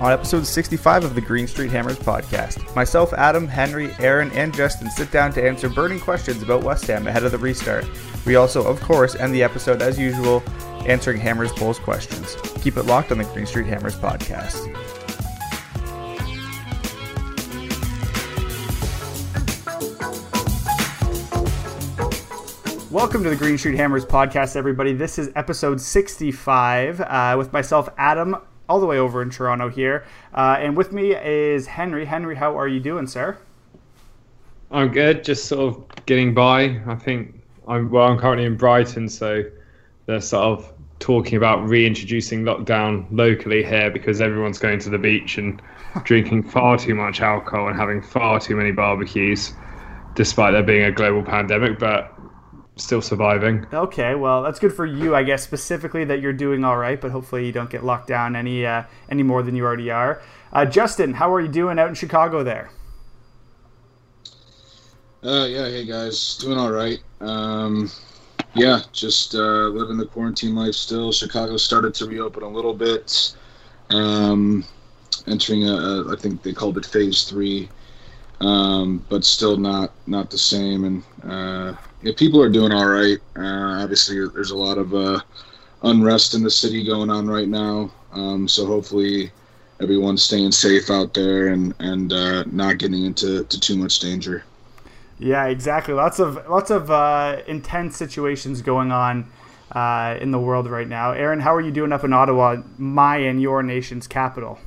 on episode 65 of the Green Street Hammers podcast. Myself, Adam, Henry, Aaron, and Justin sit down to answer burning questions about West Ham ahead of the restart. We also, of course, end the episode as usual, answering Hammers Polls questions. Keep it locked on the Green Street Hammers podcast. Welcome to the Green Street Hammers podcast, everybody. This is episode 65 uh, with myself, Adam, all the way over in Toronto here. Uh, and with me is Henry. Henry, how are you doing, sir? I'm good. Just sort of getting by. I think I'm well. I'm currently in Brighton, so they're sort of talking about reintroducing lockdown locally here because everyone's going to the beach and drinking far too much alcohol and having far too many barbecues, despite there being a global pandemic. But still surviving. Okay, well, that's good for you, I guess, specifically that you're doing all right, but hopefully you don't get locked down any uh, any more than you already are. Uh, Justin, how are you doing out in Chicago there? Uh, yeah, hey guys, doing all right. Um, yeah, just uh, living the quarantine life still. Chicago started to reopen a little bit. Um, entering a, a, I think they called it phase three, um, but still not not the same. And uh, yeah, people are doing all right. Uh, obviously, there's a lot of uh, unrest in the city going on right now. Um, so hopefully, everyone's staying safe out there and and uh, not getting into to too much danger. Yeah, exactly. Lots of lots of uh, intense situations going on uh, in the world right now. Aaron, how are you doing up in Ottawa, my and your nation's capital?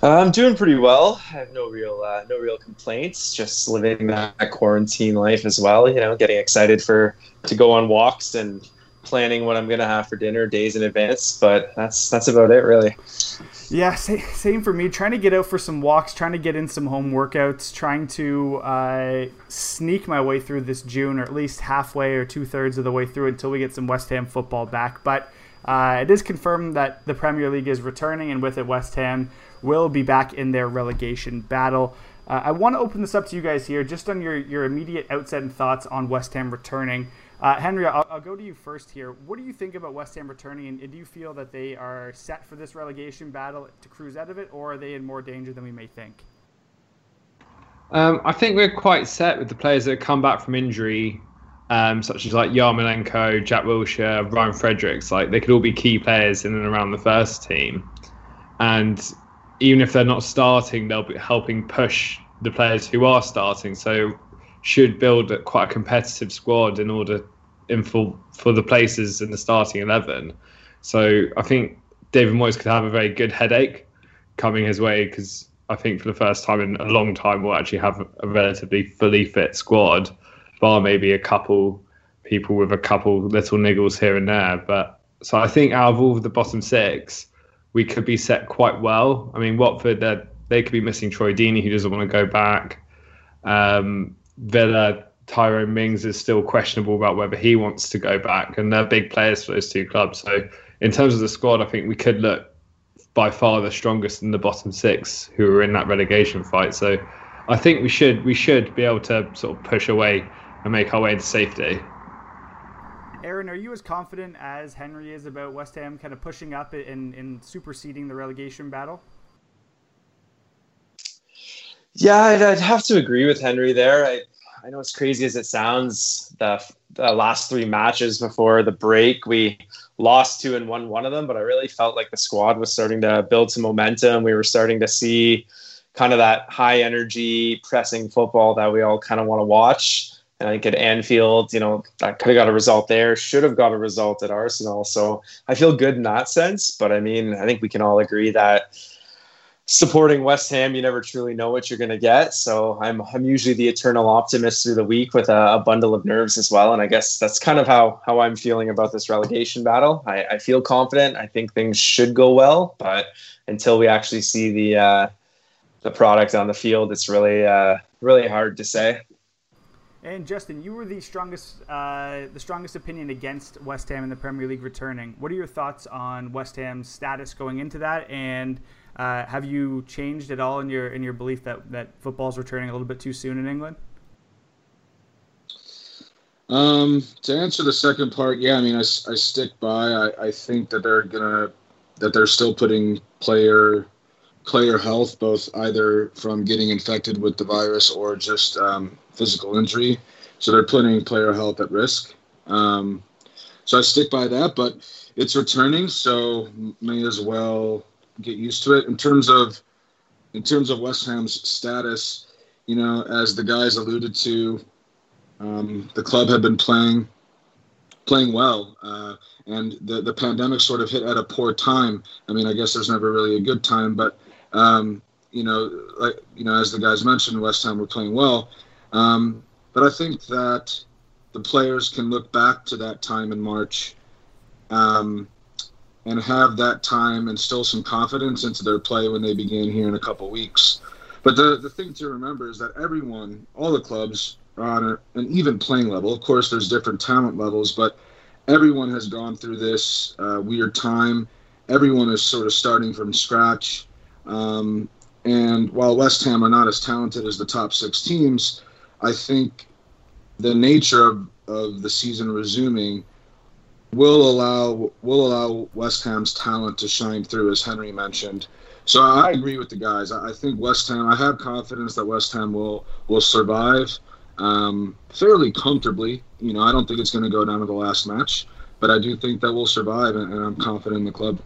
Uh, I'm doing pretty well. I have no real uh, no real complaints. Just living that quarantine life as well. You know, getting excited for to go on walks and planning what I'm gonna have for dinner days in advance. But that's that's about it, really. Yeah, same for me. Trying to get out for some walks, trying to get in some home workouts, trying to uh, sneak my way through this June, or at least halfway or two thirds of the way through until we get some West Ham football back. But uh, it is confirmed that the Premier League is returning, and with it, West Ham will be back in their relegation battle. Uh, I want to open this up to you guys here, just on your, your immediate outset and thoughts on West Ham returning. Uh, Henry, I'll, I'll, go to you first here. What do you think about West Ham returning, and do you feel that they are set for this relegation battle to cruise out of it, or are they in more danger than we may think? Um, I think we're quite set with the players that come back from injury, um, such as like Yarmolenko, Jack Wilshere, Ryan Fredericks. Like they could all be key players in and around the first team, and even if they're not starting, they'll be helping push the players who are starting. So should build a, quite a competitive squad in order in for for the places in the starting eleven. So I think David Moyes could have a very good headache coming his way because I think for the first time in a long time we'll actually have a relatively fully fit squad, bar maybe a couple people with a couple little niggles here and there. But so I think out of all of the bottom six, we could be set quite well. I mean, Watford, they could be missing Troy Deeney, who doesn't want to go back. Um, Villa, Tyrone Mings is still questionable about whether he wants to go back, and they're big players for those two clubs. So, in terms of the squad, I think we could look by far the strongest in the bottom six who are in that relegation fight. So, I think we should we should be able to sort of push away and make our way into safety. Aaron, are you as confident as Henry is about West Ham kind of pushing up and, and superseding the relegation battle? Yeah, I'd, I'd, have to agree with Henry there. I, I know as crazy as it sounds, the, the last three matches before the break, we lost two and won one of them, but I really felt like the squad was starting to build some momentum. We were starting to see kind of that high energy pressing football that we all kind of want to watch. I think at Anfield, you know, I could have got a result there, should have got a result at Arsenal. So I feel good in that sense. But I mean, I think we can all agree that supporting West Ham, you never truly know what you're going to get. So I'm I'm usually the eternal optimist through the week with a, a, bundle of nerves as well. And I guess that's kind of how how I'm feeling about this relegation battle. I, I feel confident. I think things should go well, but until we actually see the uh, the product on the field, it's really uh, really hard to say. And Justin, you were the strongest uh, the strongest opinion against West Ham in the Premier League returning. What are your thoughts on West Ham's status going into that and uh, have you changed at all in your in your belief that that football's returning a little bit too soon in England? Um, to answer the second part, yeah, I mean, I, I stick by. I, I think that they're gonna that they're still putting player player health, both either from getting infected with the virus or just um, physical injury. So they're putting player health at risk. Um, so I stick by that, but it's returning, so may as well get used to it. In terms of in terms of West Ham's status, you know, as the guys alluded to, um, the club had been playing playing well, uh, and the the pandemic sort of hit at a poor time. I mean, I guess there's never really a good time, but um, you know, like you know, as the guys mentioned, West Ham were playing well. Um, but I think that the players can look back to that time in March um, and have that time instill some confidence into their play when they begin here in a couple weeks. But the, the thing to remember is that everyone, all the clubs, are on an even playing level. Of course, there's different talent levels, but everyone has gone through this uh, weird time. Everyone is sort of starting from scratch. Um, and while West Ham are not as talented as the top six teams, I think the nature of, of the season resuming – will allow will allow West Ham's talent to shine through, as Henry mentioned. So I agree with the guys. I think West Ham. I have confidence that West Ham will will survive um, fairly comfortably. You know, I don't think it's going to go down to the last match, but I do think that we'll survive, and, and I'm confident in the club.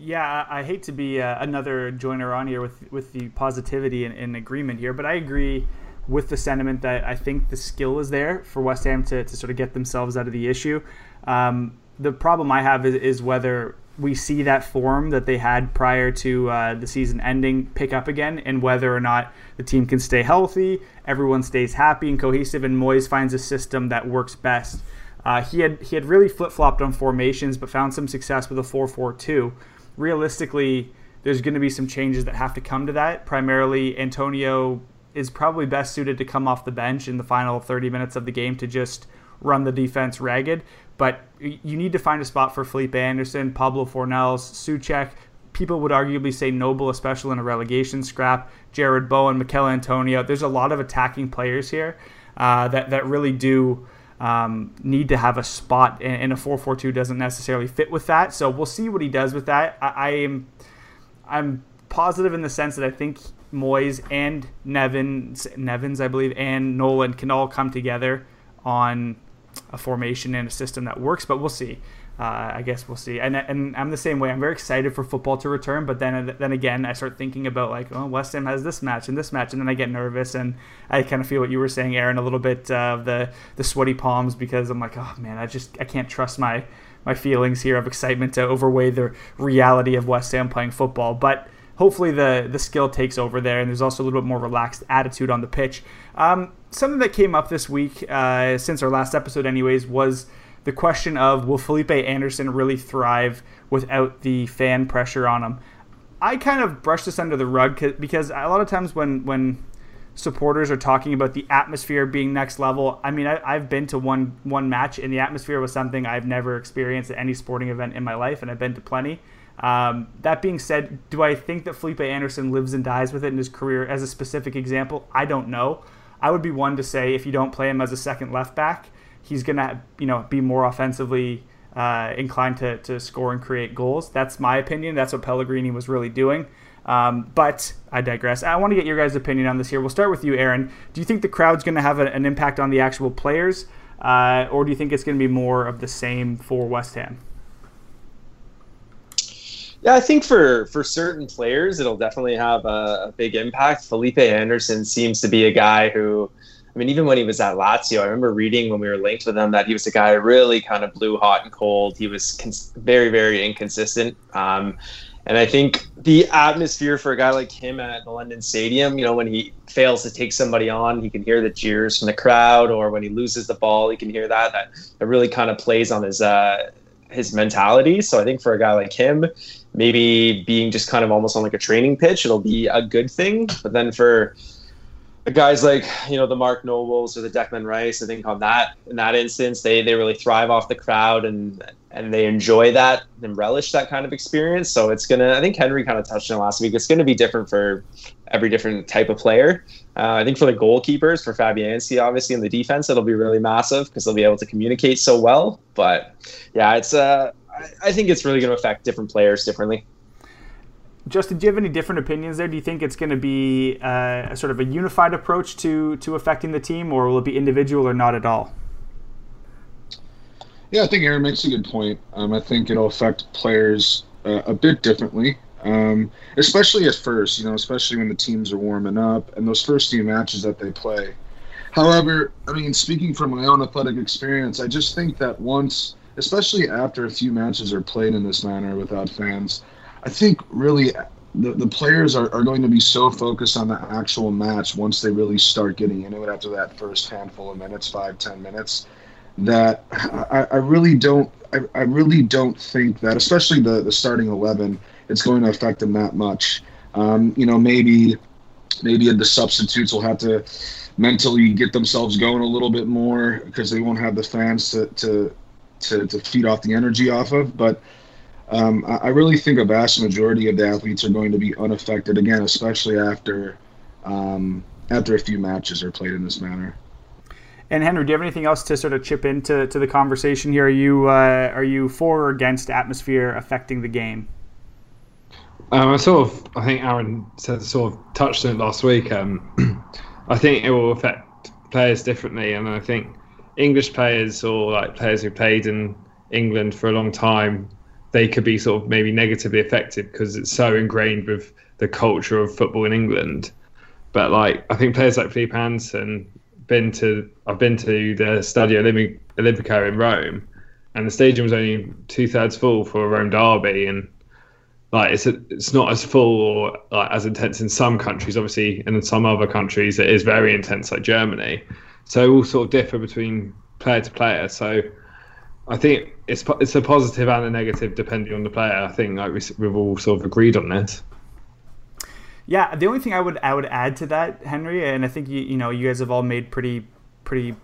Yeah, I hate to be uh, another joiner on here with with the positivity and, and agreement here, but I agree with the sentiment that I think the skill is there for West Ham to, to sort of get themselves out of the issue. Um, the problem I have is, is, whether we see that form that they had prior to uh, the season ending pick up again, and whether or not the team can stay healthy, everyone stays happy and cohesive, and Moyes finds a system that works best. Uh, he had he had really flip flopped on formations, but found some success with a 4-4-2. Realistically, there's going to be some changes that have to come to that. Primarily, Antonio is probably best suited to come off the bench in the final 30 minutes of the game to just run the defense ragged. But you need to find a spot for Felipe Anderson, Pablo Fornals, Soucek. People would arguably say Noble, especially in a relegation scrap. Jarrod Bowen, Michail Antonio. There's a lot of attacking players here uh, that that really do um, need to have a spot, and, and a 4-4-2 doesn't necessarily fit with that. So we'll see what he does with that. I, I am I'm positive in the sense that I think Moyes and Nevin, Nevins, I believe, and Nolan can all come together on a formation and a system that works, but we'll see. Uh, I guess we'll see. And, and I'm the same way. I'm very excited for football to return, but then then again, I start thinking about like, oh, West Ham has this match and this match, and then I get nervous, and I kind of feel what you were saying, Aaron, a little bit of the the sweaty palms because I'm like, oh man, I just I can't trust my my feelings here of excitement to overweigh the reality of West Ham playing football, but hopefully the the skill takes over there, and there's also a little bit more relaxed attitude on the pitch. Um, something that came up this week, uh, since our last episode, anyways, was the question of will Felipe Anderson really thrive without the fan pressure on him? I kind of brush this under the rug because a lot of times when when supporters are talking about the atmosphere being next level. I mean, I, have been to one one match, and the atmosphere was something I've never experienced at any sporting event in my life, and I've been to plenty. Um, that being said, do I think that Felipe Anderson lives and dies with it in his career as a specific example? I don't know. I would be one to say if you don't play him as a second left back, he's gonna you know be more offensively uh, inclined to, to score and create goals. That's my opinion. That's what Pellegrini was really doing. Um, but I digress. I want to get your guys' opinion on this here. We'll start with you, Aaron. Do you think the crowd's going to have a, an impact on the actual players, uh, or do you think it's going to be more of the same for West Ham? Yeah, I think for for certain players, it'll definitely have a, a, big impact. Felipe Anderson seems to be a guy who, I mean, even when he was at Lazio, I remember reading when we were linked with him that he was a guy really kind of blew hot and cold. He was cons- very, very inconsistent. Um, and I think the atmosphere for a guy like him at the London Stadium, you know, when he fails to take somebody on, he can hear the jeers from the crowd, or when he loses the ball, he can hear that. That, that really kind of plays on his uh, his mentality. So I think for a guy like him, maybe being just kind of almost on like a training pitch, it'll be a good thing. But then for guys like you know the Mark Nobles or the Declan Rice, I think on that in that instance, they they really thrive off the crowd and and they enjoy that and relish that kind of experience. So it's gonna. I think Henry kind of touched on last week. It's gonna be different for every different type of player. Uh, I think for the goalkeepers, for Fabianski, obviously in the defense, it'll be really massive because they'll be able to communicate so well. But yeah, it's uh, I, I think it's really to affect different players differently. Justin, do you have any different opinions there? Do you think it's going to be uh, a sort of a unified approach to to affecting the team, or will it be individual or not at all? Yeah, I think Aaron makes a good point. Um, I think it'll affect players uh, a bit differently, um, especially at first. You know, especially when the teams are warming up and those first few matches that they play. However, I mean, speaking from my own athletic experience, I just think that once, especially after a few matches are played in this manner without fans, I think really the, the players are, are going to be so focused on the actual match once they really start getting into it after that first handful of minutes, five, ten minutes, that I, I really don't I, I really don't think that, especially the, the starting eleven, it's going to affect them that much. Um, you know, maybe maybe the substitutes will have to mentally get themselves going a little bit more because they won't have the fans to, to to to feed off the energy off of. But um, I, I, really think a vast majority of the athletes are going to be unaffected again, especially after um, after a few matches are played in this manner. And Henry, do you have anything else to sort of chip into to the conversation here? Are you uh, are you for or against atmosphere affecting the game? Um, I sort of, I think Aaron said sort of touched on it last week. Um, I think it will affect players differently, and I think English players or like players who played in England for a long time they could be sort of maybe negatively affected because it's so ingrained with the culture of football in England. But like I think players like Felipe Anderson been to I've been to the Stadio Olimpico in Rome, and the stadium was only two thirds full for a Rome derby, and like it's a, it's not as full or like as intense in some countries, obviously, and in some other countries it is very intense, like Germany. So it all sort of differ between player to player. So I think it's it's a positive and a negative depending on the player. I think like we, we've all sort of agreed on this. Yeah, the only thing I would I would add to that, Henry, and I think you you know you guys have all made pretty pretty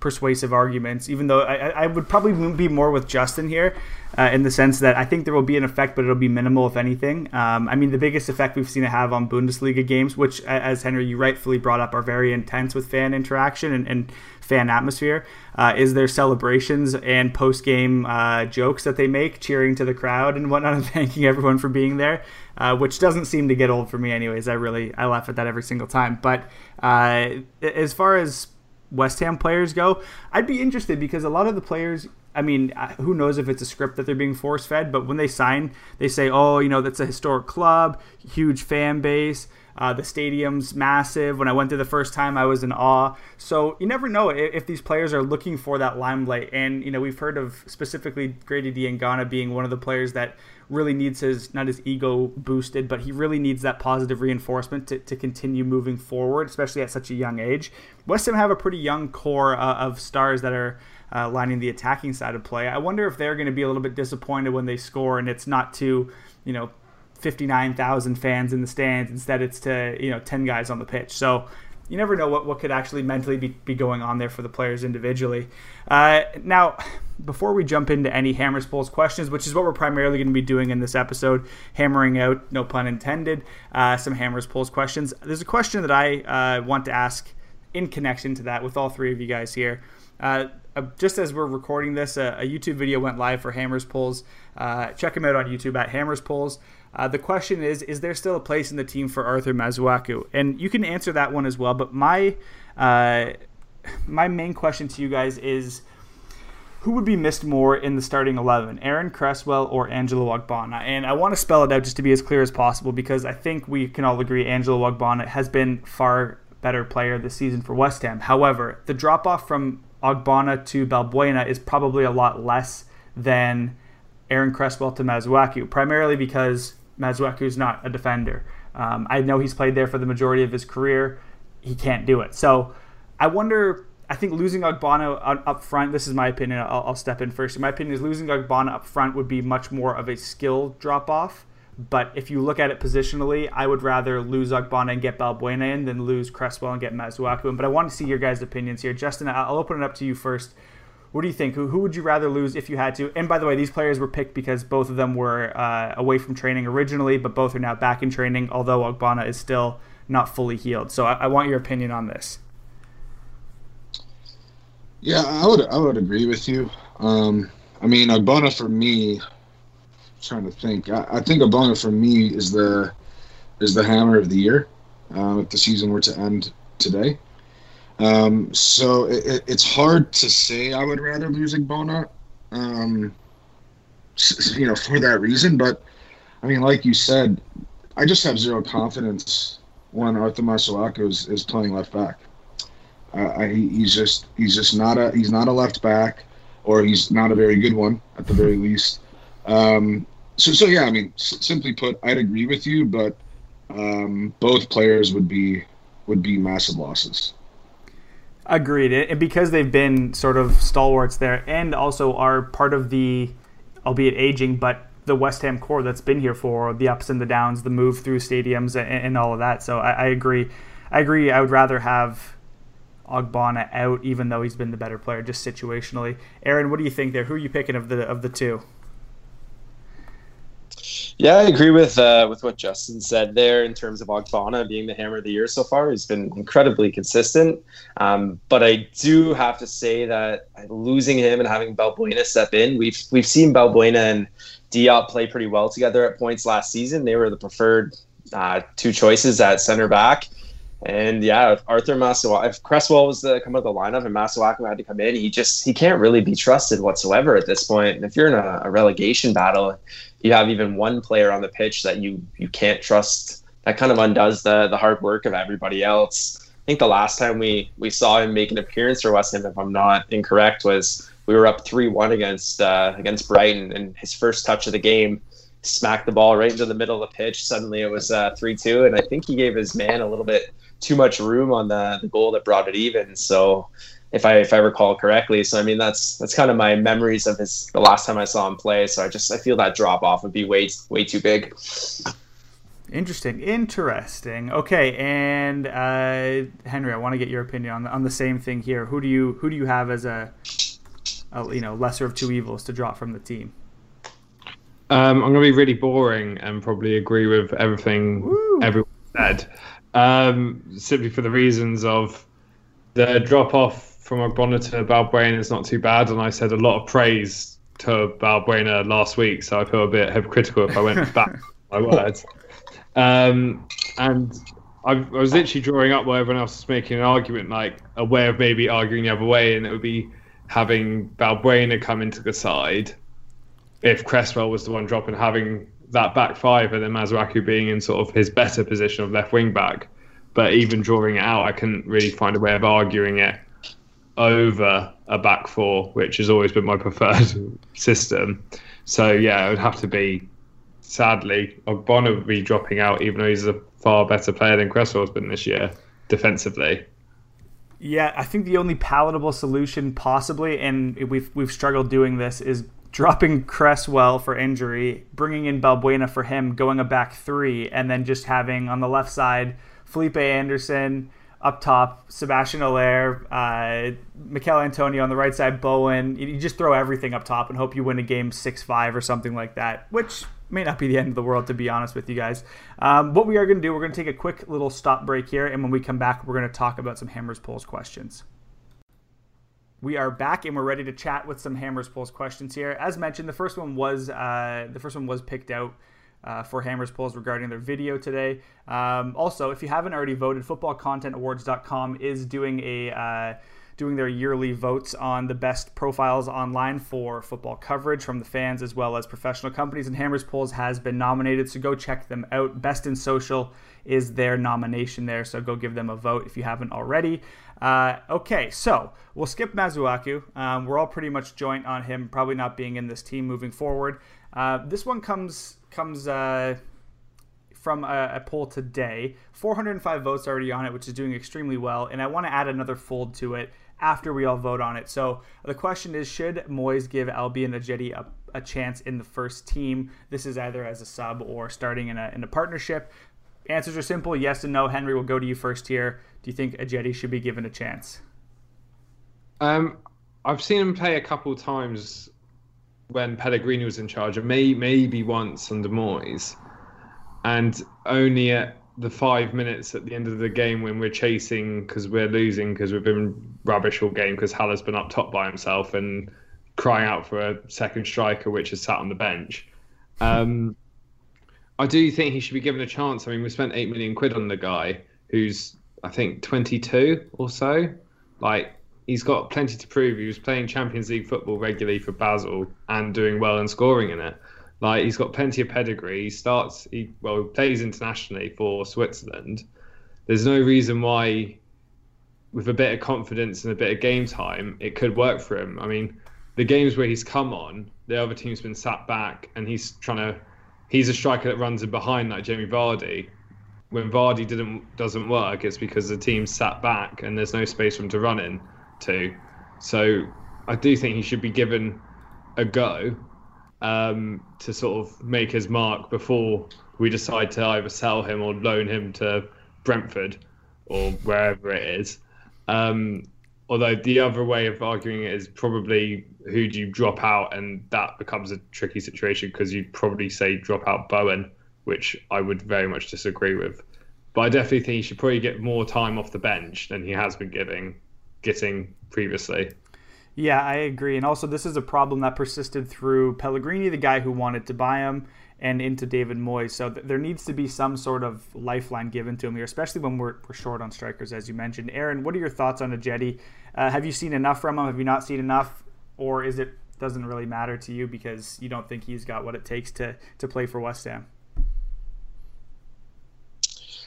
persuasive arguments. Even though I, I would probably be more with Justin here, uh, in the sense that I think there will be an effect, but it'll be minimal if anything. Um, I mean, the biggest effect we've seen it have on Bundesliga games, which, as Henry you rightfully brought up, are very intense with fan interaction and, and fan atmosphere, uh, is their celebrations and post game uh, jokes that they make, cheering to the crowd and whatnot, and thanking everyone for being there. Uh, which doesn't seem to get old for me, anyways. I really I laugh at that every single time. But uh, as far as West Ham players go, I'd be interested because a lot of the players, I mean, who knows if it's a script that they're being force fed, but when they sign, they say, oh, you know, that's a historic club, huge fan base. Uh, the stadium's massive. When I went there the first time, I was in awe. So you never know if, if, these players are looking for that limelight. And you know, we've heard of specifically Grady Diangana being one of the players that really needs his not his ego boosted, but he really needs that positive reinforcement to, to continue moving forward, especially at such a young age. West Ham have a pretty young core uh, of stars that are uh, lining the attacking side of play. I wonder if they're going to be a little bit disappointed when they score and it's not to, you know, 59,000 fans in the stands. Instead, it's to, you know, 10 guys on the pitch. So you never know what, what could actually mentally be, be going on there for the players individually. Uh, now, before we jump into any Hammers Polls questions, which is what we're primarily going to be doing in this episode, hammering out, no pun intended, uh, some Hammers Polls questions. There's a question that I uh, want to ask in connection to that with all three of you guys here. Uh, uh, just as we're recording this, a YouTube video went live for Hammers Polls. Uh, check them out on YouTube at Hammers Polls. Uh, the question is: Is there still a place in the team for Arthur Masuaku? And you can answer that one as well. But my uh, my main question to you guys is: Who would be missed more in the starting eleven, Aaron Cresswell or Angelo Ogbonna? And I want to spell it out just to be as clear as possible because I think we can all agree Angelo Ogbonna has been far better player this season for West Ham. However, the drop off from Ogbonna to Balbuena is probably a lot less than Aaron Cresswell to Masuaku, primarily because Masuaku is not a defender. Um, I know he's played there for the majority of his career. He can't do it. So I wonder. I think losing Ogbonna up front. This is my opinion. I'll, I'll step in first. In my opinion, is losing Ogbonna up front would be much more of a skill drop off. But if you look at it positionally, I would rather lose Ogbonna and get Balbuena in than lose Cresswell and get Masuaku in. But I want to see your guys' opinions here. Justin, I'll open it up to you first. What do you think? Who, who would you rather lose if you had to? And by the way, these players were picked because both of them were uh, away from training originally, but both are now back in training, although Ogbonna is still not fully healed. So I, I want your opinion on this. Yeah, I would I would agree with you. Um, I mean, Ogbonna for me, trying to think. I, I, think Ogbonna for me is the is the hammer of the year. Um, if the season were to end today, um, so it, it's hard to say I would rather lose Ogbonna, um, you know, for that reason. But I mean, like you said, I just have zero confidence when Arthur Masuaku is, is playing left back. Uh, he's just he's just not a he's not a left back, or he's not a very good one at the very least. Um, so so yeah, I mean, s- simply put, I'd agree with you, but um, both players would be would be massive losses. Agreed. And because they've been sort of stalwarts there and also are part of the, albeit aging, but the West Ham core that's been here for the ups and the downs, the move through stadiums and, and all of that. So I, I, agree. I agree. I would rather have Ogbonna out, even though he's been the better player, just situationally. Aaron, what do you think there? Who are you picking of the of the two? Yeah, I agree with uh, with what Justin said there in terms of Ogbonna being the hammer of the year so far. He's been incredibly consistent, um, but I do have to say that losing him and having Balbuena step in, we've we've seen Balbuena and Diop play pretty well together at points last season. They were the preferred uh, two choices at center back. And yeah, Arthur Masuaku, if Cresswell was to come out of the lineup and Masuaku had to come in, he just he can't really be trusted whatsoever at this point. And if you're in a, a relegation battle, you have even one player on the pitch that you you can't trust. That kind of undoes the the hard work of everybody else. I think the last time we we saw him make an appearance for West Ham, if I'm not incorrect, was we were up three one against uh, against Brighton, and his first touch of the game smacked the ball right into the middle of the pitch. Suddenly it was uh, three two, and I think he gave his man a little bit too much room on the, the goal that brought it even. So if I if I recall correctly. So I mean that's that's kind of my memories of his the last time I saw him play. So I just I feel that drop off would be way way too big. Interesting, interesting. Okay, and uh, Henry, I want to get your opinion on the, on the same thing here. Who do you who do you have as a, a you know lesser of two evils to drop from the team? Um, I'm going to be really boring and probably agree with everything Woo. everyone said, um, simply for the reasons of the drop off from Ogbonna to Balbuena is not too bad, and I said a lot of praise to Balbuena last week, so I feel a bit hypocritical if I went back my words. Um, and I, I, was literally drawing up while everyone else was making an argument, like a way of maybe arguing the other way, and it would be having Balbuena come into the side if Cresswell was the one dropping, having that back five, and then Masuaku being in sort of his better position of left wing back. But even drawing it out, I couldn't really find a way of arguing it over a back four, which has always been my preferred system. So yeah, it would have to be sadly Ogbonna would be dropping out, even though he's a far better player than Cresswell's been this year defensively. Yeah, I think the only palatable solution possibly, and we've we've struggled doing this, is dropping Cresswell for injury, bringing in Balbuena for him, going a back three, and then just having on the left side Felipe Anderson up top, Sebastian Haller, uh, Michail Antonio on the right side, Bowen. You just throw everything up top and hope you win a game 6 5 or something like that, which may not be the end of the world, to be honest with you guys. Um, what we are going to do, we're going to take a quick little stop break here, and when we come back, we're going to talk about some Hammers Polls questions. We are back and we're ready to chat with some Hammers Polls questions here. As mentioned, the first one was uh, the first one was picked out uh, for Hammers Polls regarding their video today. Um, also, if you haven't already voted, footballcontentawards.com is doing a uh, doing their yearly votes on the best profiles online for football coverage from the fans as well as professional companies. And Hammers Polls has been nominated, so go check them out. Best in Social is their nomination there, so go give them a vote if you haven't already. Uh, okay, so we'll skip Masuaku. Um, we're all pretty much joint on him probably not being in this team moving forward. Uh, this one comes comes. Uh, from a, a, poll today. 405 votes already on it, which is doing extremely well. And I want to add another fold to it after we all vote on it. So the question is should Moyes give Albian Ajeti a, a chance in the first team? This is either as a sub or starting in a, in a partnership. Answers are simple yes and no. Henry will go to you first here. Do you think Ajeti should be given a chance? Um, I've seen him play a couple times when Pellegrini was in charge, and may, maybe once under Moyes, and only at the five minutes at the end of the game when we're chasing because we're losing because we've been rubbish all game because Haller's been up top by himself and crying out for a second striker which is sat on the bench. Um, I do think he should be given a chance. I mean, we spent eight million quid on the guy who's I think 22 or so. Like he's got plenty to prove. He was playing Champions League football regularly for Basel and doing well and scoring in it. Like he's got plenty of pedigree. He starts, he well, plays internationally for Switzerland. There's no reason why, with a bit of confidence and a bit of game time, it could work for him. I mean, the games where he's come on, the other team's been sat back, and he's trying to. He's a striker that runs in behind like Jamie Vardy. When Vardy didn't doesn't work, it's because the team sat back and there's no space for him to run in to. So I do think he should be given a go um, to sort of make his mark before we decide to either sell him or loan him to Brentford or wherever it is. Um, although the other way of arguing it is probably who do you drop out, and that becomes a tricky situation because you'd probably say drop out Bowen, which I would very much disagree with. But I definitely think he should probably get more time off the bench than he has been giving, getting previously. Yeah, I agree. And also, this is a problem that persisted through Pellegrini, the guy who wanted to buy him, and into David Moyes. So th- there needs to be some sort of lifeline given to him here, especially when we're, we're short on strikers, as you mentioned. Aaron, what are your thoughts on Ajeti? Uh, have you seen enough from him? Have you not seen enough? Or is it doesn't really matter to you because you don't think he's got what it takes to, to play for West Ham?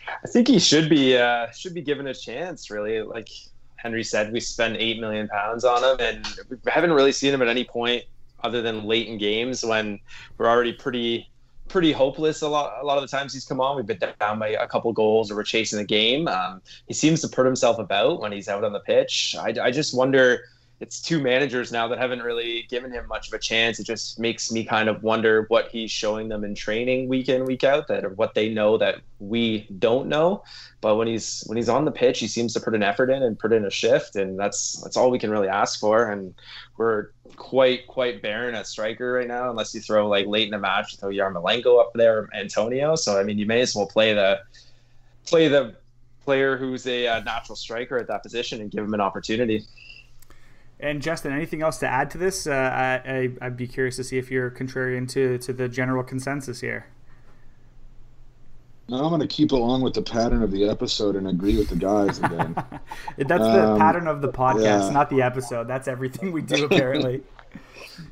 I think he should be uh, should be given a chance. Really, like Henry said, we spend eight million pounds on him, and we haven't really seen him at any point other than late in games when we're already pretty pretty hopeless a lot a lot of the times he's come on. We've been down by a couple goals or we're chasing the game. Um, he seems to put himself about when he's out on the pitch. I, I just wonder it's two managers now that haven't really given him much of a chance. It just makes me kind of wonder what he's showing them in training week in week out that or what they know that we don't know. But when he's when he's on the pitch, he seems to put an effort in and put in a shift, and that's that's all we can really ask for. And we're quite quite barren at striker right now, unless you throw like late in the match, throw Yarmolenko up there, Antonio. So I mean, you may as well play the play the player who's a, a natural striker at that position and give him an opportunity. And Justin, anything else to add to this? Uh, I, would be curious to see if you're contrarian to, to the general consensus here. No, I'm going to keep along with the pattern of the episode and agree with the guys again. That's the um, pattern of the podcast, yeah. not the episode. That's everything we do, apparently.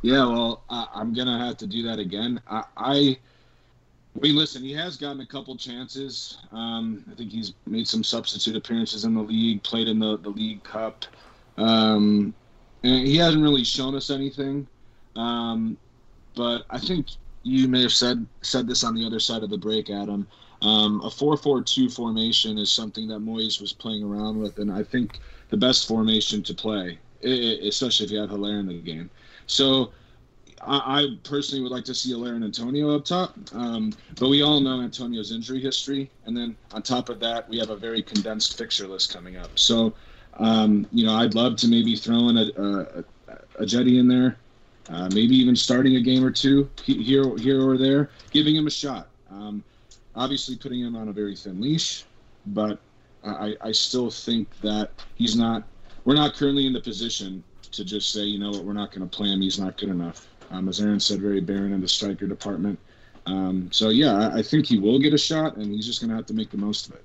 yeah, well, I, am going to have to do that again. I, I, I mean, listen, he has gotten a couple chances. Um, I think he's made some substitute appearances in the league, played in the, the League Cup. Um, and he hasn't really shown us anything. Um, but I think you may have said said this on the other side of the break, Adam. Um, a 4-4-2 formation is something that Moyes was playing around with, and I think the best formation to play, especially if you have Haller in the game. So I, personally would like to see Haller and Antonio up top, um, but we all know Antonio's injury history, and then on top of that, we have a very condensed fixture list coming up. So um, you know, I'd love to maybe throw in a, a, jetty in there, uh, maybe even starting a game or two here, here or there, giving him a shot. Um, obviously, putting him on a very thin leash, but I, I still think that he's not. We're not currently in the position to just say, you know what, we're not going to play him. He's not good enough. Um, as Aaron said, very barren in the striker department. Um, so yeah, I, I think he will get a shot, and he's just going to have to make the most of it.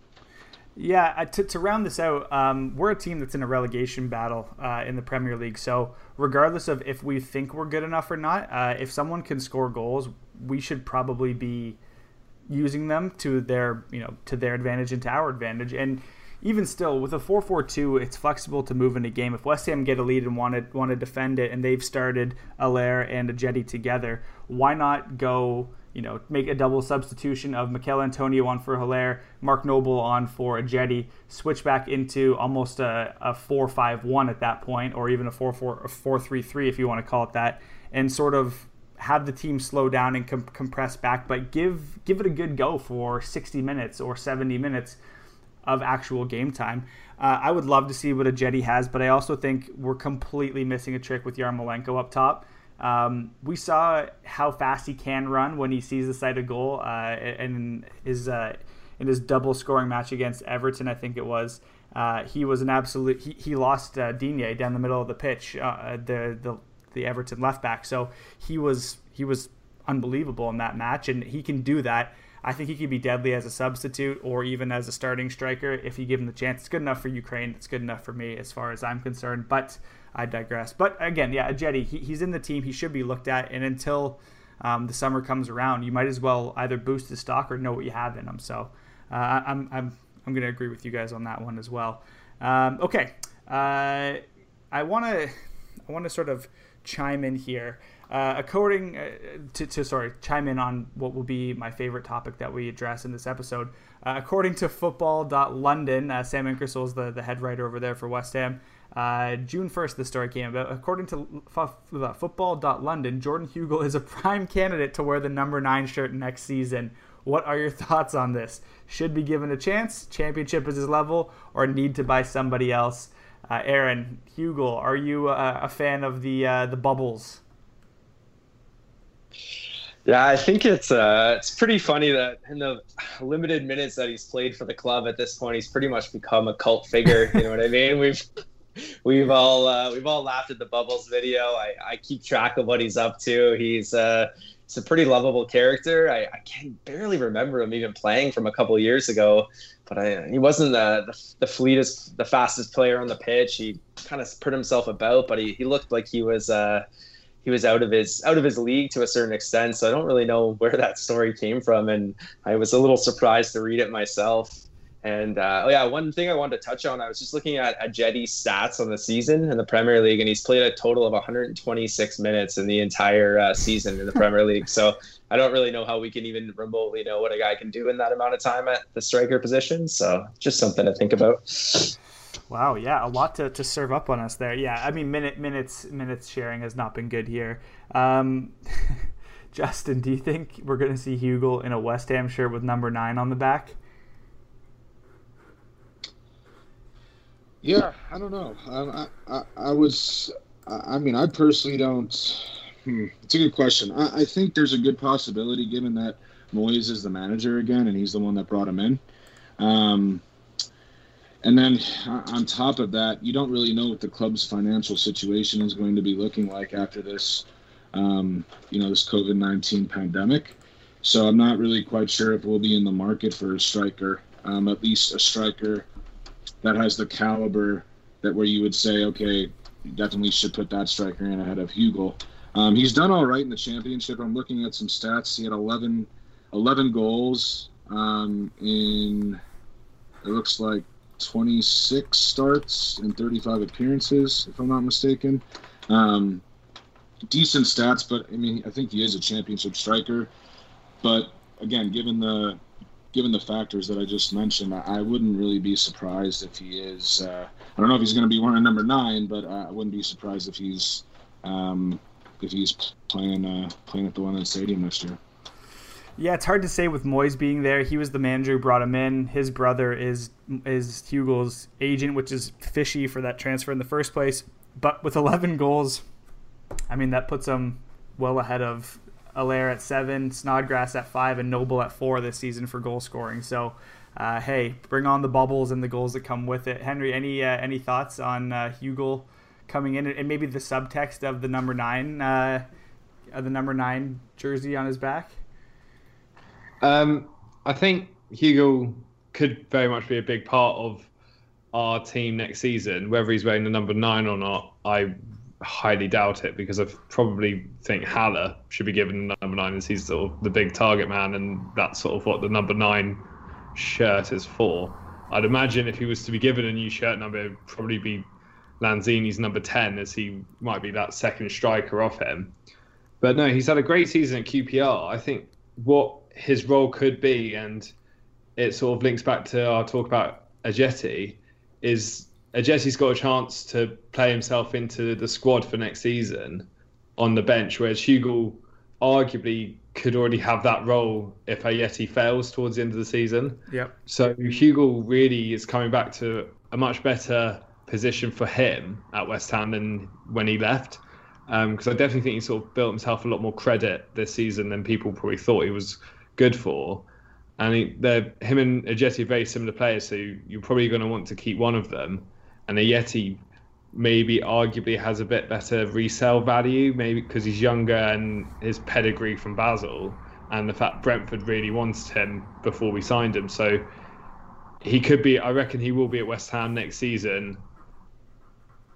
Yeah, uh, to, to round this out, um, we're a team that's in a relegation battle uh, in the Premier League. So, regardless of if we think we're good enough or not, uh, if someone can score goals, we should probably be using them to their you know to their advantage and to our advantage. And even still, with a 4-4-2, it's flexible to move in a game. If West Ham get a lead and want to want to defend it, and they've started Haller and Ajeti together, why not go? You know, make a double substitution of Michail Antonio on for Haller, Mark Noble on for Ajeti, switch back into almost a, a 4-5-1 at that point, or even a 4-4-3-3 if you want to call it that, and sort of have the team slow down and com- compress back, but give give it a good go for 60 minutes or 70 minutes of actual game time. Uh, I would love to see what Ajeti has, but I also think we're completely missing a trick with Yarmolenko up top. Um, we saw how fast he can run when he sees the sight of goal, uh, and his uh, in his double scoring match against Everton, I think it was. Uh, he was an absolute. He, he lost uh, Digne down the middle of the pitch, uh, the the the Everton left back. So he was he was unbelievable in that match, and he can do that. I think he could be deadly as a substitute or even as a starting striker if you give him the chance. It's good enough for Ukraine. It's good enough for me as far as I'm concerned. But I digress. But again, yeah, Ajeti, he, he's in the team. He should be looked at. And until um, the summer comes around, you might as well either boost the stock or know what you have in him. So uh, I'm, I'm, I'm going to agree with you guys on that one as well. Um, okay. Uh, I want to I want to sort of chime in here. Uh, according uh, to, to, sorry, chime in on what will be my favorite topic that we address in this episode. Uh, according to Football.London, uh, Sam Inkersole is the, the head writer over there for West Ham. Uh, June 1st, the story came about. According to F- Football.London, Jordan Hugill is a prime candidate to wear the number nine shirt next season. What are your thoughts on this? Should be given a chance, championship is his level, or need to buy somebody else? Uh, Aaron Hugill, are you uh, a fan of the uh, the bubbles? Yeah, I think it's uh, it's pretty funny that in the limited minutes that he's played for the club at this point, he's pretty much become a cult figure. You know what I mean? We've we've all uh, we've all laughed at the Bubbles video. I, I keep track of what he's up to. He's uh, he's a pretty lovable character. I, I can barely remember him even playing from a couple years ago, but I, he wasn't the, the, the fleetest, the fastest player on the pitch. He kind of put himself about, but he, he looked like he was. Uh, he was out of his out of his league to a certain extent. So I don't really know where that story came from, and I was a little surprised to read it myself. And uh, oh yeah, one thing I wanted to touch on, I was just looking at Ajeti's stats on the season in the Premier League, and he's played a total of 126 minutes in the entire uh, season in the Premier League. So I don't really know how we can even remotely know what a guy can do in that amount of time at the striker position. So just something to think about. Wow, yeah, a lot to, to serve up on us there. Yeah, I mean, minute minutes minutes sharing has not been good here. Um, Justin, do you think we're going to see Hugill in a West Ham shirt with number nine on the back? Yeah, I don't know. I, I, I was, I mean, I personally don't. Hmm, it's a good question. I, I think there's a good possibility, given that Moyes is the manager again, and he's the one that brought him in. Um, and then on top of that, you don't really know what the club's financial situation is going to be looking like after this, um, you know, this COVID nineteen pandemic. So I'm not really quite sure if we'll be in the market for a striker, um, at least a striker that has the caliber that where you would say, okay, you definitely should put that striker in ahead of Hugill. Um, he's done all right in the championship. I'm looking at some stats. He had 11, 11 goals um, in, it looks like 26 starts and 35 appearances, if I'm not mistaken. Um, decent stats, but I mean, I think he is a championship striker. But again, given the given the factors that I just mentioned, I, wouldn't really be surprised if he is. Uh, I don't know if he's going to be one wearing number nine, but I wouldn't be surprised if he's um, if he's playing uh, playing at the London Stadium next year. Yeah, it's hard to say with Moyes being there. He was the manager who brought him in. His brother is is Hugill's agent, which is fishy for that transfer in the first place. But with 11 goals, I mean that puts him well ahead of Haller at seven, Snodgrass at five, and Noble at four this season for goal scoring. So, uh, hey, bring on the bubbles and the goals that come with it. Henry, any uh, any thoughts on uh, Hugill coming in and maybe the subtext of the number nine, uh, the number nine jersey on his back? Um, I think Hugill could very much be a big part of our team next season. Whether he's wearing the number nine or not, I highly doubt it because I probably think Haller should be given the number nine as he's sort of the big target man, and that's sort of what the number nine shirt is for. I'd imagine if he was to be given a new shirt number, it'd probably be Lanzini's number 10, as he might be that second striker off him. But no, he's had a great season at QPR. I think what his role could be, and it sort of links back to our talk about Ajeti, is Ajeti's got a chance to play himself into the squad for next season on the bench, whereas Hugo arguably could already have that role if Ajeti fails towards the end of the season. Yep. So Hugo really is coming back to a much better position for him at West Ham than when he left. Because um, I definitely think he sort of built himself a lot more credit this season than people probably thought he was good for. And he, him and Ajeti are very similar players, so you're probably going to want to keep one of them. And Ajeti maybe arguably has a bit better resale value, maybe because he's younger and his pedigree from Basel, and the fact Brentford really wanted him before we signed him. So he could be. I reckon he will be at West Ham next season,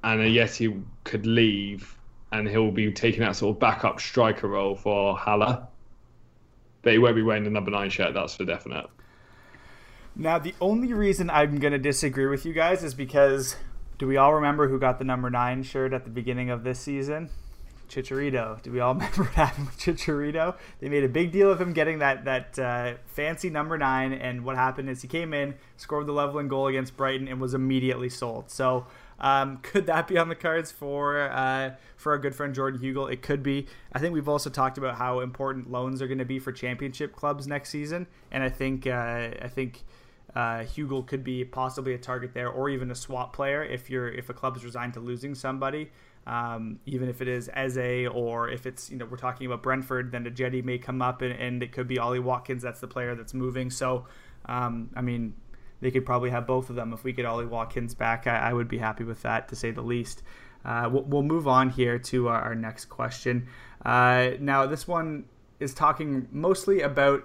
and Ajeti could leave, and he'll be taking that sort of backup striker role for Haller. But he won't be wearing the number nine shirt. That's for definite. Now, the only reason I'm going to disagree with you guys is because do we all remember who got the number nine shirt at the beginning of this season? Chicharito. Do we all remember what happened with Chicharito? They made a big deal of him getting that that uh, fancy number nine, and what happened is he came in, scored the leveling goal against Brighton, and was immediately sold. So. Um, could that be on the cards for uh, for our good friend Jordan Hugill? It could be. I think we've also talked about how important loans are going to be for championship clubs next season, and I think uh, I think uh, Hugill could be possibly a target there, or even a swap player if you're if a club is resigned to losing somebody. Um, even if it is Eze or if it's you know we're talking about Brentford, then Ajeti may come up and, and, it could be Ollie Watkins. That's the player that's moving. So um, I mean they could probably have both of them. If we get Ollie Watkins back, I, I would be happy with that to say the least. Uh, we'll, we'll, move on here to our, our next question. Uh, now this one is talking mostly about.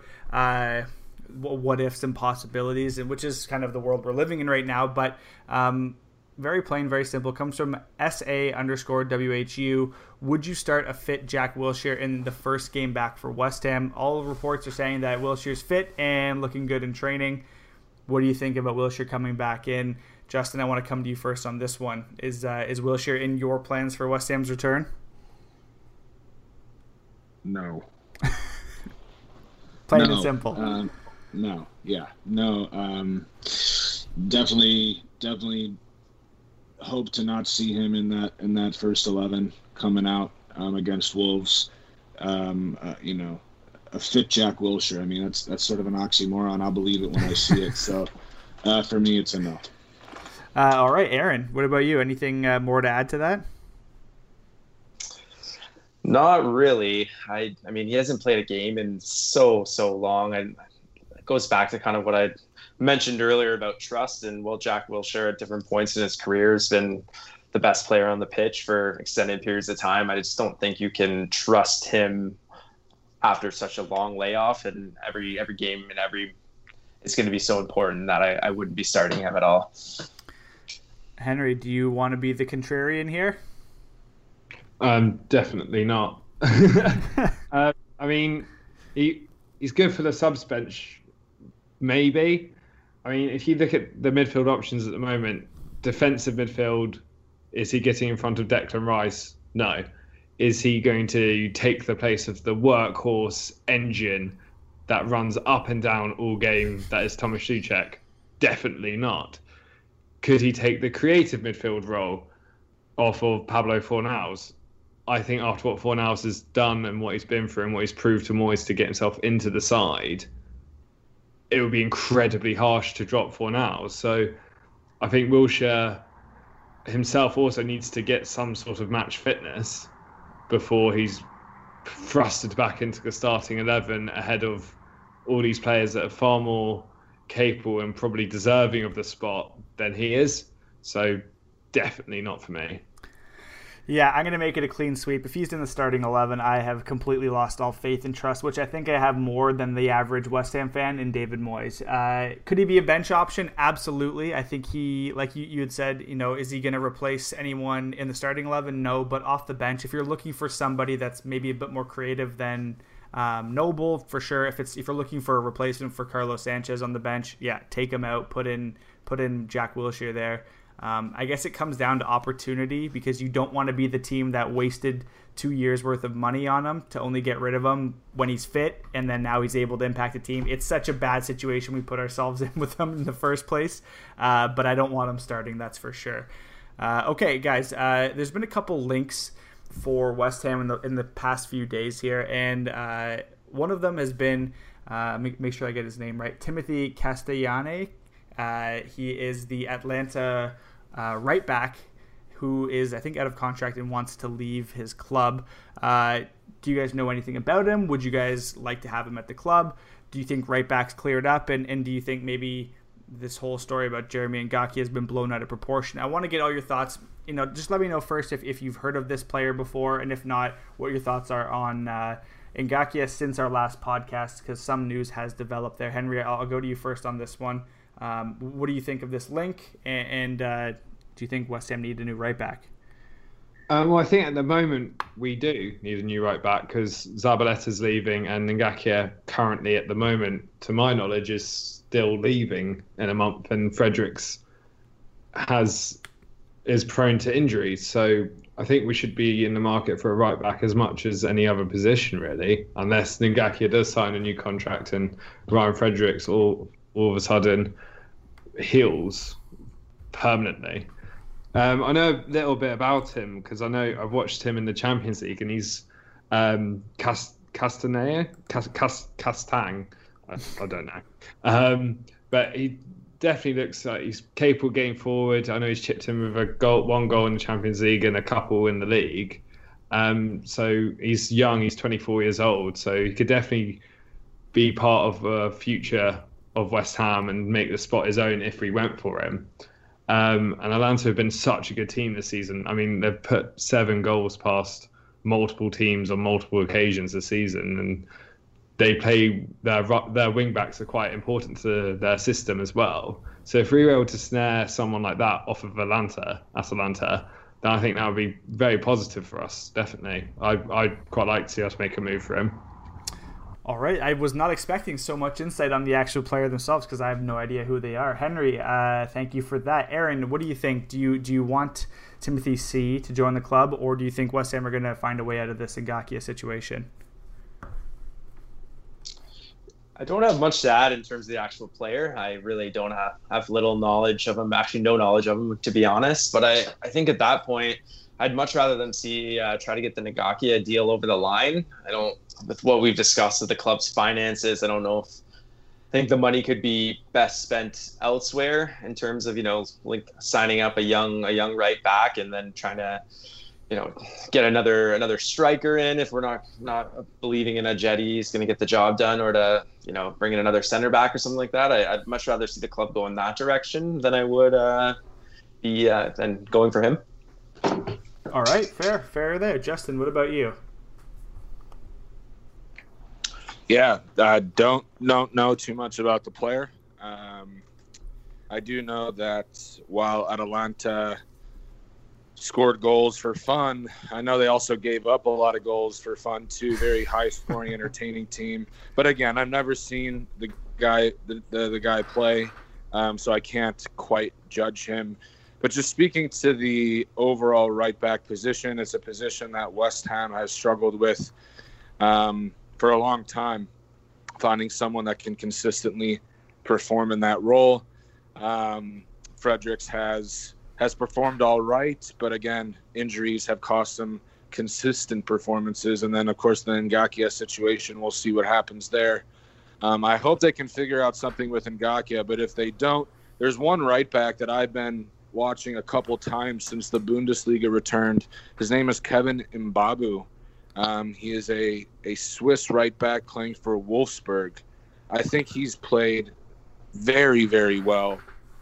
What ifs and possibilities, and which is kind of the world we're living in right now. But um, very plain, very simple. Comes from SA underscore WHU. Would you start a fit Jack Wilshere in the first game back for West Ham? All reports are saying that Wilshere's fit and looking good in training. What do you think about Wilshere coming back in? Justin, I want to come to you first on this one. Is uh, is Wilshere in your plans for West Ham's return? No. Plain no. and simple. Um, no, yeah, no. Um, definitely, definitely hope to not see him in that in that first eleven coming out um, against Wolves. Um, uh, you know, a fit Jack Wilshere. I mean, that's that's sort of an oxymoron. I'll believe it when I see it. So, uh, for me, it's a no. Uh, all right, Aaron. What about you? Anything uh, more to add to that? Not really. I I mean, he hasn't played a game in so so long. I goes back to kind of what I mentioned earlier about trust. And well, Jack Wilshere at different points in his career has been the best player on the pitch for extended periods of time. I just don't think you can trust him after such a long layoff and every every game and every it's going to be so important that I, I wouldn't be starting him at all. Henry, do you want to be the contrarian here? Um, definitely not. uh, I mean, he he's good for the subs bench maybe. I mean, if you look at the midfield options at the moment, defensive midfield, is he getting in front of Declan Rice? No. Is he going to take the place of the workhorse engine that runs up and down all game that is Thomas Soucek? Definitely not. Could he take the creative midfield role off of Pablo Fornals? I think after what Fornals has done and what he's been through and what he's proved to Moyes to get himself into the side – it would be incredibly harsh to drop for now. So I think Wilshere himself also needs to get some sort of match fitness before he's thrusted back into the starting 11 ahead of all these players that are far more capable and probably deserving of the spot than he is. So definitely not for me. Yeah, I'm going to make it a clean sweep. If he's in the starting 11, I have completely lost all faith and trust, which I think I have more than the average West Ham fan in David Moyes. Uh, could he be a bench option? Absolutely. I think he, like you, you had said, you know, is he going to replace anyone in the starting 11? No, but off the bench, if you're looking for somebody that's maybe a bit more creative than um, Noble, for sure. If it's if you're looking for a replacement for Carlos Sanchez on the bench, yeah, take him out, put in put in Jack Wilshere there. Um, I guess it comes down to opportunity because you don't want to be the team that wasted two years worth of money on him to only get rid of him when he's fit and then now he's able to impact the team. It's such a bad situation we put ourselves in with him in the first place, uh, but I don't want him starting, that's for sure. Uh, okay, guys, uh, there's been a couple links for West Ham in the in the past few days here, and uh, one of them has been uh, make, make, sure I get his name right, Timothy Castellani. Uh, he is the Atlanta uh, right back who is, I think, out of contract and wants to leave his club. Uh, do you guys know anything about him? Would you guys like to have him at the club? Do you think right back's cleared up? And, and do you think maybe this whole story about Jeremy Ngakia has been blown out of proportion? I want to get all your thoughts. You know, just let me know first if, if you've heard of this player before, and if not, what your thoughts are on uh, Ngakia since our last podcast, because some news has developed there. Henry, I'll, I'll go to you first on this one. Um, what do you think of this link? And, and uh, do you think West Ham need a new right back? Um, well, I think at the moment we do need a new right back because Zabaleta's leaving and Ngakia currently at the moment, to my knowledge, is still leaving in a month, and Fredericks has is prone to injuries. So I think we should be in the market for a right back as much as any other position, really, unless Ngakia does sign a new contract and Ryan Fredericks all all of a sudden heals permanently. Um, I know a little bit about him because I know I've watched him in the Champions League and he's um, Cast- Castang, I, I don't know, um, but he definitely looks like he's capable getting forward. I know he's chipped in with a goal, one goal in the Champions League and a couple in the league. Um, so he's young, he's 24 years old, so he could definitely be part of a future of West Ham and make the spot his own if we went for him. Um, and Atlanta have been such a good team this season. I mean, they've put seven goals past multiple teams on multiple occasions this season, and they play their their wing backs are quite important to their system as well. So if we were able to snare someone like that off of Atlanta, Atalanta, then I think that would be very positive for us. Definitely, I I'd quite like to see us make a move for him. All right, I was not expecting so much insight on the actual player themselves because I have no idea who they are. Henry, uh, thank you for that. Aaron, what do you think? Do you do you want Timothy C to join the club, or do you think West Ham are going to find a way out of this Ngakia situation? I don't have much to add in terms of the actual player. I really don't have, have little knowledge of him, actually no knowledge of him, to be honest. But I, I think at that point, I'd much rather them see uh, try to get the Ngakia deal over the line. I don't with what we've discussed with the club's finances, I don't know if I think the money could be best spent elsewhere in terms of you know like signing up a young a young right back and then trying to you know get another another striker in if we're not not believing in Ajeti he's going to get the job done or to you know bring in another center back or something like that I, would much rather see the club go in that direction than i would uh, be uh, than going for him all right fair fair there justin what about you Yeah, I don't don't know too much about the player. Um, I do know that while Atalanta scored goals for fun, I know they also gave up a lot of goals for fun too. Very high scoring, entertaining team. But again, I've never seen the guy the, the, the guy play, um, so I can't quite judge him. But just speaking to the overall right back position, it's a position that West Ham has struggled with. Um, for a long time, finding someone that can consistently perform in that role. Um, Fredericks has has performed all right, but again, injuries have cost him consistent performances. And then, of course, the Ngakia situation, we'll see what happens there. Um, I hope they can figure out something with Ngakia, but if they don't, there's one right back that I've been watching a couple times since the Bundesliga returned. His name is Kevin Mbabu. Um, he is a, a Swiss right back playing for Wolfsburg. I think he's played very, very well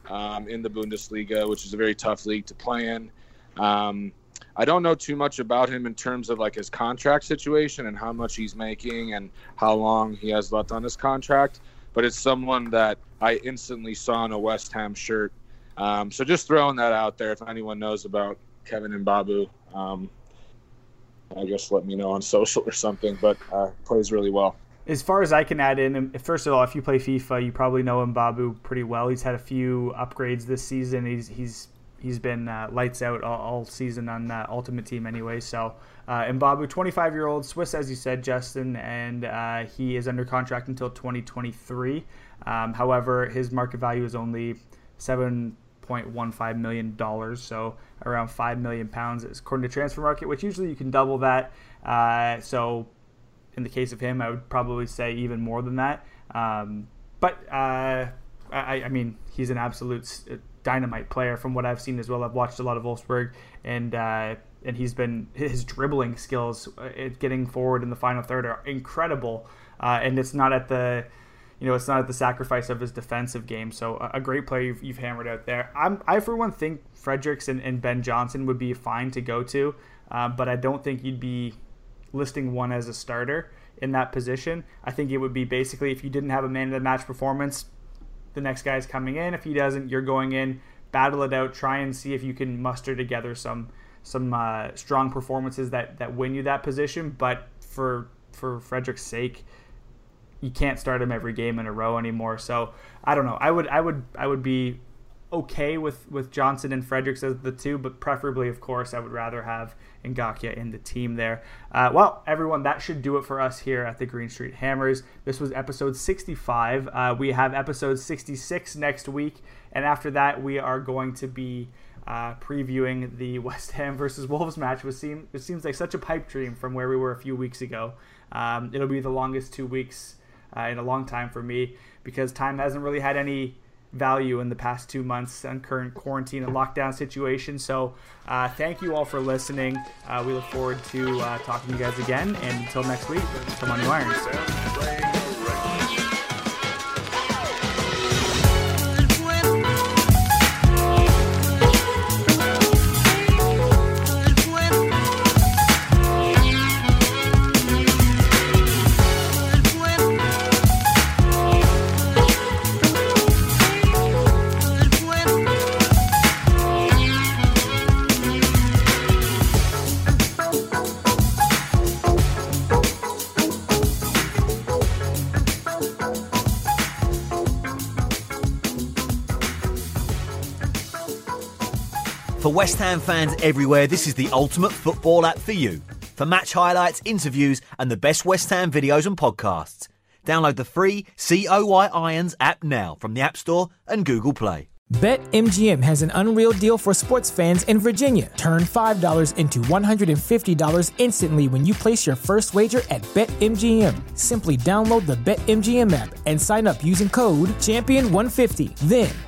um, in the Bundesliga, which is a very tough league to play in. Um, I don't know too much about him in terms of like his contract situation and how much he's making and how long he has left on his contract. But it's someone that I instantly saw in a West Ham shirt. Um, so just throwing that out there, if anyone knows about Kevin Mbabu, um, I guess let me know on social or something. But uh, plays really well. As far as I can add in, first of all, if you play FIFA, you probably know Mbabu pretty well. He's had a few upgrades this season. He's he's he's been uh, lights out all, all, season on that Ultimate Team anyway. So uh, Mbabu, 25 year old Swiss, as you said, Justin, and uh, he is under contract until 2023. Um, however, his market value is only 7.15 million dollars, so around five million pounds, according to Transfermarkt, which usually you can double that. Uh, so in the case of him, I would probably say even more than that. Um, but uh, I, I, mean, he's an absolute uh, dynamite player from what I've seen as well. I've watched a lot of Wolfsburg, and uh, and he's been his dribbling skills, uh, getting forward in the final third, are incredible. Uh, and it's not at the you know, it's not at the sacrifice of his defensive game. So a, great player you've, you've, hammered out there. I'm, I, for one, think Fredericks and, and Ben Johnson would be fine to go to, uh, but I don't think you'd be listing one as a starter in that position. I think it would be basically if you didn't have a man of the match performance, the next guy's coming in. If he doesn't, you're going in, battle it out, try and see if you can muster together some some uh, strong performances that that win you that position. But for for Frederick's sake, you can't start him every game in a row anymore. So I don't know. I would I would I would be okay with with Johnson and Fredericks as the two, but preferably, of course, I would rather have Ngakia in the team there. Uh, well, everyone, that should do it for us here at the Green Street Hammers. This was episode 65. Uh, we have episode 66 next week, and after that, we are going to be. Uh, previewing the West Ham versus Wolves match, which seem, it seems like such a pipe dream from where we were a few weeks ago. Um, it'll be the longest two weeks uh, in a long time for me because time hasn't really had any value in the past two months on current quarantine and lockdown situation. So, uh, thank you all for listening. Uh, we look forward to uh, talking to you guys again. And until next week, come on, you Irons. West Ham fans everywhere, this is the ultimate football app for you. For match highlights, interviews, and the best West Ham videos and podcasts. Download the free COY Irons app now from the App Store and Google Play. BetMGM has an unreal deal for sports fans in Virginia. Turn $5 into $150 instantly when you place your first wager at BetMGM. Simply download the BetMGM app and sign up using code Champion150. Then